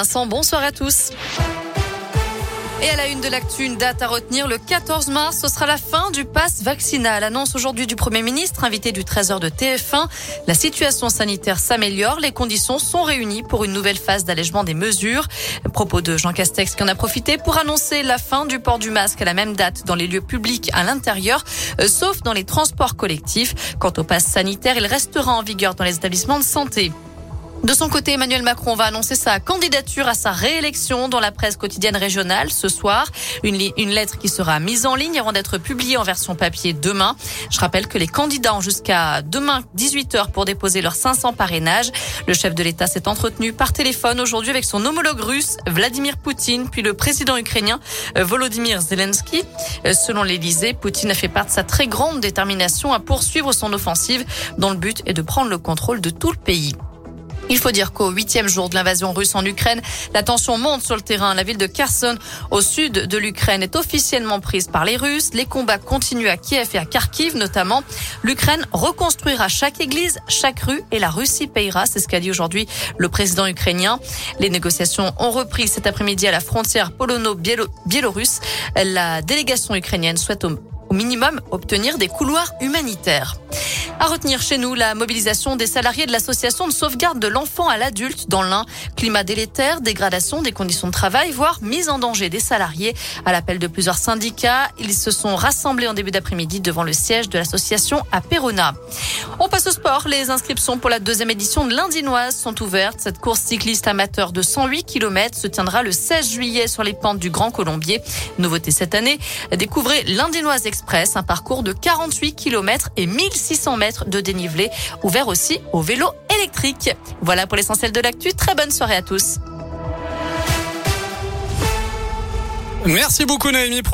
Vincent, bonsoir à tous. Et à la une de l'actu, une date à retenir, le 14 mars, ce sera la fin du pass vaccinal. Annonce aujourd'hui du Premier ministre, invité du 13h de TF1. La situation sanitaire s'améliore, les conditions sont réunies pour une nouvelle phase d'allègement des mesures. Propos de Jean Castex qui en a profité pour annoncer la fin du port du masque à la même date dans les lieux publics à l'intérieur, euh, sauf dans les transports collectifs. Quant au pass sanitaire, il restera en vigueur dans les établissements de santé. De son côté, Emmanuel Macron va annoncer sa candidature à sa réélection dans la presse quotidienne régionale ce soir. Une, lettre qui sera mise en ligne avant d'être publiée en version papier demain. Je rappelle que les candidats ont jusqu'à demain 18h pour déposer leurs 500 parrainages. Le chef de l'État s'est entretenu par téléphone aujourd'hui avec son homologue russe Vladimir Poutine, puis le président ukrainien euh, Volodymyr Zelensky. Euh, selon l'Élysée, Poutine a fait part de sa très grande détermination à poursuivre son offensive dont le but est de prendre le contrôle de tout le pays. Il faut dire qu'au huitième jour de l'invasion russe en Ukraine, la tension monte sur le terrain. La ville de Kherson, au sud de l'Ukraine, est officiellement prise par les Russes. Les combats continuent à Kiev et à Kharkiv notamment. L'Ukraine reconstruira chaque église, chaque rue et la Russie payera. C'est ce qu'a dit aujourd'hui le président ukrainien. Les négociations ont repris cet après-midi à la frontière polono-biélorusse. La délégation ukrainienne souhaite au minimum obtenir des couloirs humanitaires. À retenir chez nous la mobilisation des salariés de l'association de sauvegarde de l'enfant à l'adulte dans l'un. Climat délétère, dégradation des conditions de travail, voire mise en danger des salariés. À l'appel de plusieurs syndicats, ils se sont rassemblés en début d'après-midi devant le siège de l'association à Perona. Sport. Les inscriptions pour la deuxième édition de l'Indinoise sont ouvertes. Cette course cycliste amateur de 108 km se tiendra le 16 juillet sur les pentes du Grand Colombier. Nouveauté cette année, découvrez l'Indinoise Express, un parcours de 48 km et 1600 mètres de dénivelé, ouvert aussi au vélo électrique. Voilà pour l'essentiel de l'actu. Très bonne soirée à tous. Merci beaucoup Naomi.